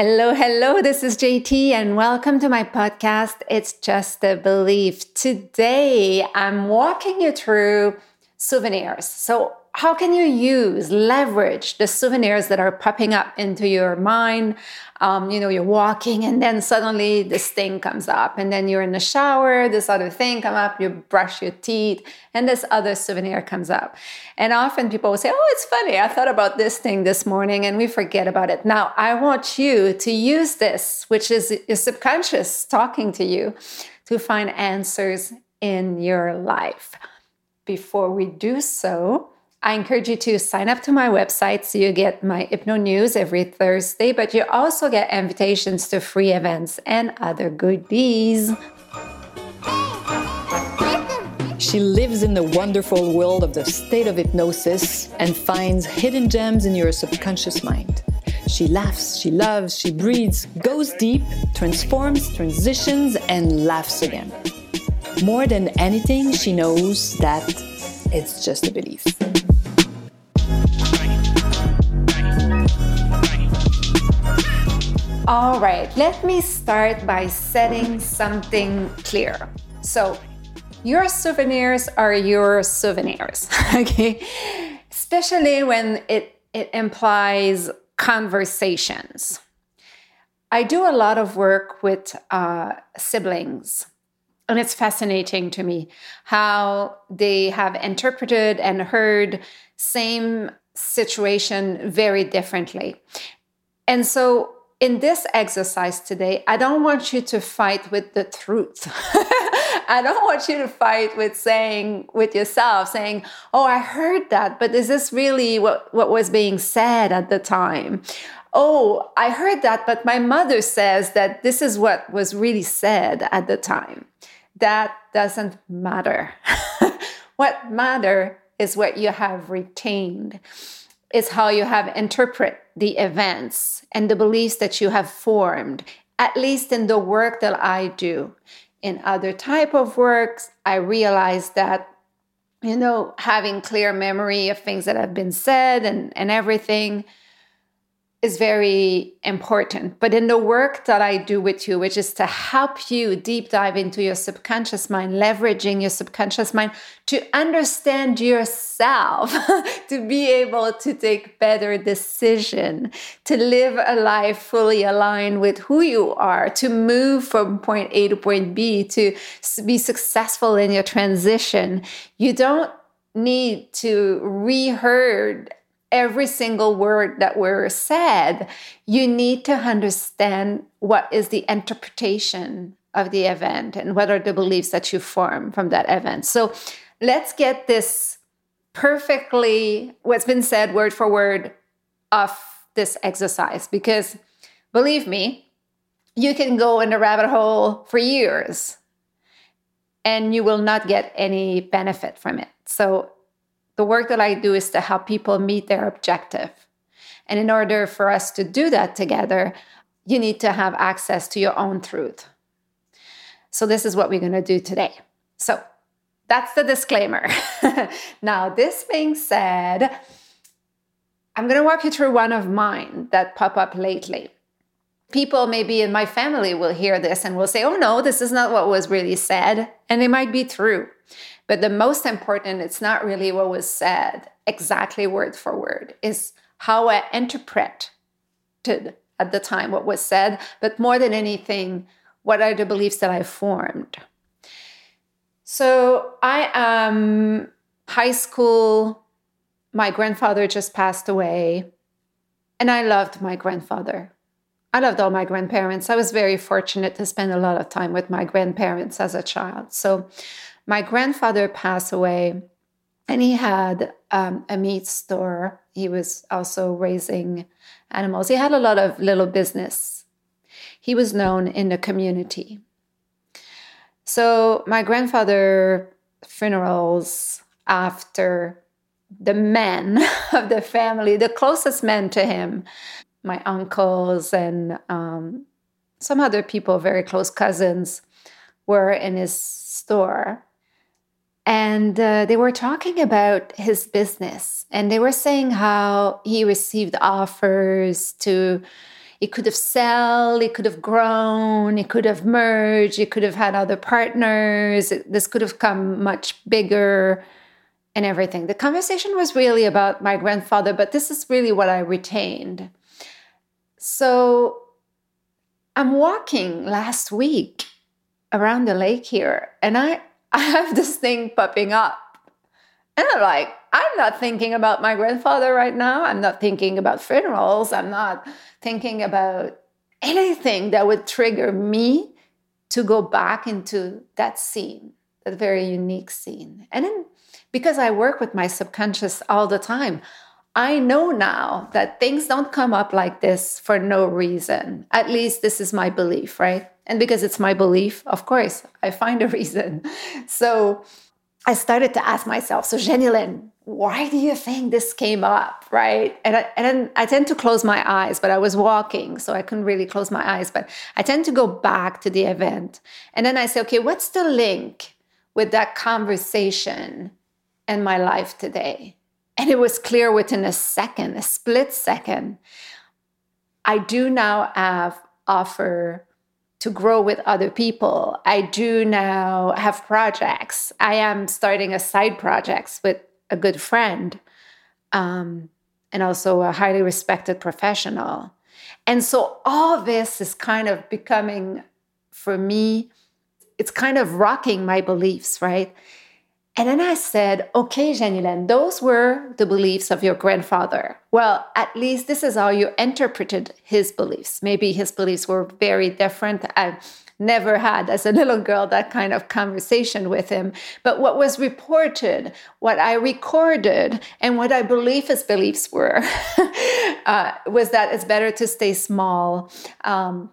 Hello, hello. This is JT, and welcome to my podcast. It's just a belief. Today, I'm walking you through souvenirs. So, how can you use, leverage the souvenirs that are popping up into your mind? Um, you know, you're walking and then suddenly this thing comes up, and then you're in the shower, this other thing come up, you brush your teeth, and this other souvenir comes up. And often people will say, Oh, it's funny, I thought about this thing this morning, and we forget about it. Now, I want you to use this, which is your subconscious talking to you, to find answers in your life. Before we do so, I encourage you to sign up to my website so you get my Hypno news every Thursday, but you also get invitations to free events and other goodies. She lives in the wonderful world of the state of hypnosis and finds hidden gems in your subconscious mind. She laughs, she loves, she breathes, goes deep, transforms, transitions, and laughs again. More than anything, she knows that it's just a belief. All right, let me start by setting something clear. So, your souvenirs are your souvenirs, okay? Especially when it, it implies conversations. I do a lot of work with uh, siblings, and it's fascinating to me how they have interpreted and heard same situation very differently. And so in this exercise today, I don't want you to fight with the truth. I don't want you to fight with saying with yourself, saying, Oh, I heard that, but is this really what, what was being said at the time? Oh, I heard that, but my mother says that this is what was really said at the time. That doesn't matter. what matter is what you have retained is how you have interpret the events and the beliefs that you have formed at least in the work that i do. In other type of works i realize that you know having clear memory of things that have been said and, and everything is very important. But in the work that I do with you, which is to help you deep dive into your subconscious mind, leveraging your subconscious mind to understand yourself, to be able to take better decision, to live a life fully aligned with who you are, to move from point A to point B, to be successful in your transition. You don't need to reheard every single word that were said, you need to understand what is the interpretation of the event and what are the beliefs that you form from that event. So let's get this perfectly, what's been said word for word, off this exercise because believe me, you can go in the rabbit hole for years and you will not get any benefit from it. So the work that I do is to help people meet their objective. And in order for us to do that together, you need to have access to your own truth. So, this is what we're going to do today. So, that's the disclaimer. now, this being said, I'm going to walk you through one of mine that pop up lately. People maybe in my family will hear this and will say, "Oh no, this is not what was really said," and it might be true. But the most important, it's not really what was said exactly word for word, is how I interpreted at the time what was said, but more than anything, what are the beliefs that I formed. So I am high school, my grandfather just passed away, and I loved my grandfather. I loved all my grandparents. I was very fortunate to spend a lot of time with my grandparents as a child. So my grandfather passed away and he had um, a meat store. He was also raising animals. He had a lot of little business. He was known in the community. So my grandfather funerals after the men of the family, the closest men to him, my uncles and um, some other people, very close cousins, were in his store and uh, they were talking about his business and they were saying how he received offers to it could have sold, it could have grown, it could have merged, it could have had other partners. This could have come much bigger and everything. The conversation was really about my grandfather, but this is really what I retained. So I'm walking last week around the lake here, and I, I have this thing popping up. And I'm like, I'm not thinking about my grandfather right now. I'm not thinking about funerals. I'm not thinking about anything that would trigger me to go back into that scene, that very unique scene. And then because I work with my subconscious all the time, I know now that things don't come up like this for no reason. At least this is my belief, right? And because it's my belief, of course, I find a reason. So I started to ask myself, so Jenny-Lyn, why do you think this came up, right? And, I, and then I tend to close my eyes, but I was walking, so I couldn't really close my eyes. But I tend to go back to the event. And then I say, okay, what's the link with that conversation and my life today? And it was clear within a second, a split second. I do now have offer to grow with other people. I do now have projects. I am starting a side projects with a good friend um, and also a highly respected professional. And so all this is kind of becoming, for me, it's kind of rocking my beliefs, right? And then I said, okay, Jenny-Lyn, those were the beliefs of your grandfather. Well, at least this is how you interpreted his beliefs. Maybe his beliefs were very different. I, never had as a little girl that kind of conversation with him. But what was reported, what I recorded, and what I believe his beliefs were uh, was that it's better to stay small. Um,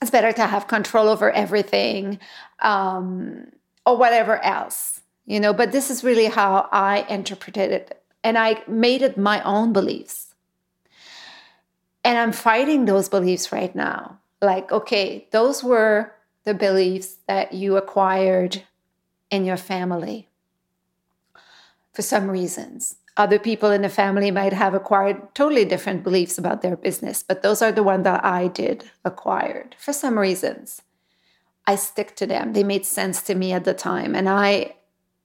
it's better to have control over everything um, or whatever else, you know. But this is really how I interpreted it. And I made it my own beliefs. And I'm fighting those beliefs right now like, okay, those were the beliefs that you acquired in your family for some reasons. Other people in the family might have acquired totally different beliefs about their business, but those are the ones that I did acquired for some reasons. I stick to them. They made sense to me at the time, and I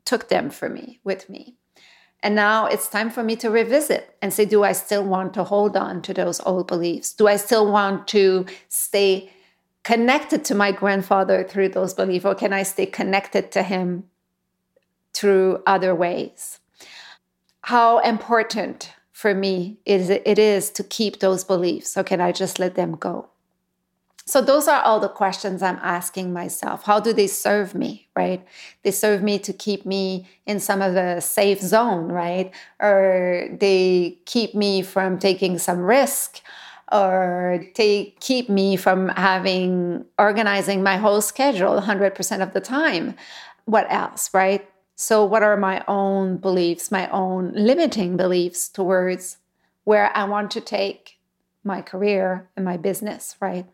took them for me with me. And now it's time for me to revisit and say, do I still want to hold on to those old beliefs? Do I still want to stay connected to my grandfather through those beliefs, or can I stay connected to him through other ways? How important for me is it is to keep those beliefs, or can I just let them go? So those are all the questions I'm asking myself. How do they serve me, right? They serve me to keep me in some of the safe zone, right? Or they keep me from taking some risk or they keep me from having organizing my whole schedule 100% of the time. What else, right? So, what are my own beliefs, my own limiting beliefs towards where I want to take my career and my business, right?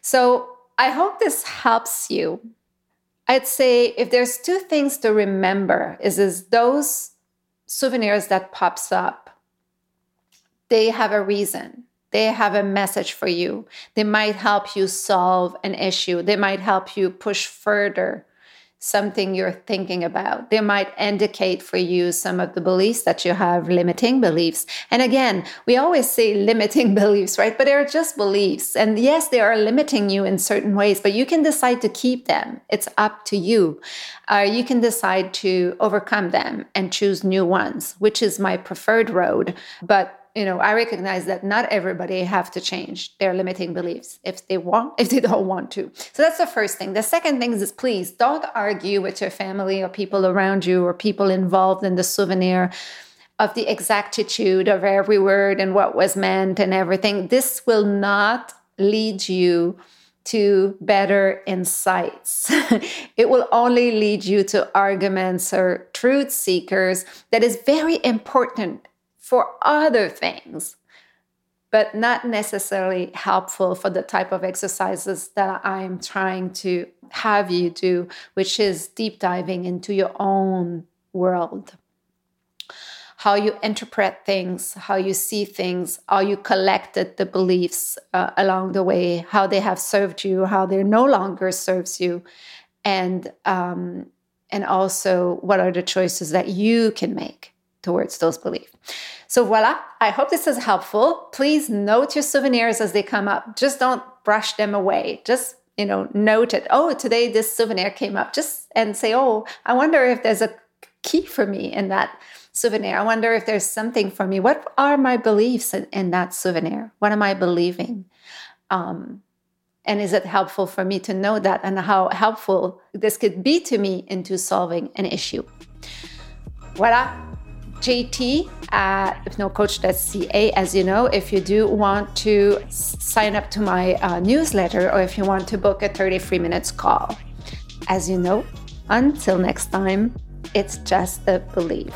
So, I hope this helps you. I'd say if there's two things to remember is, is those souvenirs that pops up, they have a reason they have a message for you. They might help you solve an issue. They might help you push further something you're thinking about. They might indicate for you some of the beliefs that you have, limiting beliefs. And again, we always say limiting beliefs, right? But they're just beliefs. And yes, they are limiting you in certain ways, but you can decide to keep them. It's up to you. Uh, you can decide to overcome them and choose new ones, which is my preferred road. But you know i recognize that not everybody have to change their limiting beliefs if they want if they don't want to. So that's the first thing. The second thing is please don't argue with your family or people around you or people involved in the souvenir of the exactitude of every word and what was meant and everything. This will not lead you to better insights. it will only lead you to arguments or truth seekers that is very important for other things, but not necessarily helpful for the type of exercises that I'm trying to have you do, which is deep diving into your own world. how you interpret things, how you see things, how you collected the beliefs uh, along the way, how they have served you, how they no longer serves you, and um, and also what are the choices that you can make towards those beliefs. So voila, I hope this is helpful. Please note your souvenirs as they come up. Just don't brush them away. Just you know, note it. Oh, today this souvenir came up. Just and say, oh, I wonder if there's a key for me in that souvenir. I wonder if there's something for me. What are my beliefs in, in that souvenir? What am I believing? Um, and is it helpful for me to know that and how helpful this could be to me into solving an issue? Voila. JT at hypnocoach.ca. As you know, if you do want to sign up to my uh, newsletter or if you want to book a 33 minutes call, as you know, until next time, it's just a belief.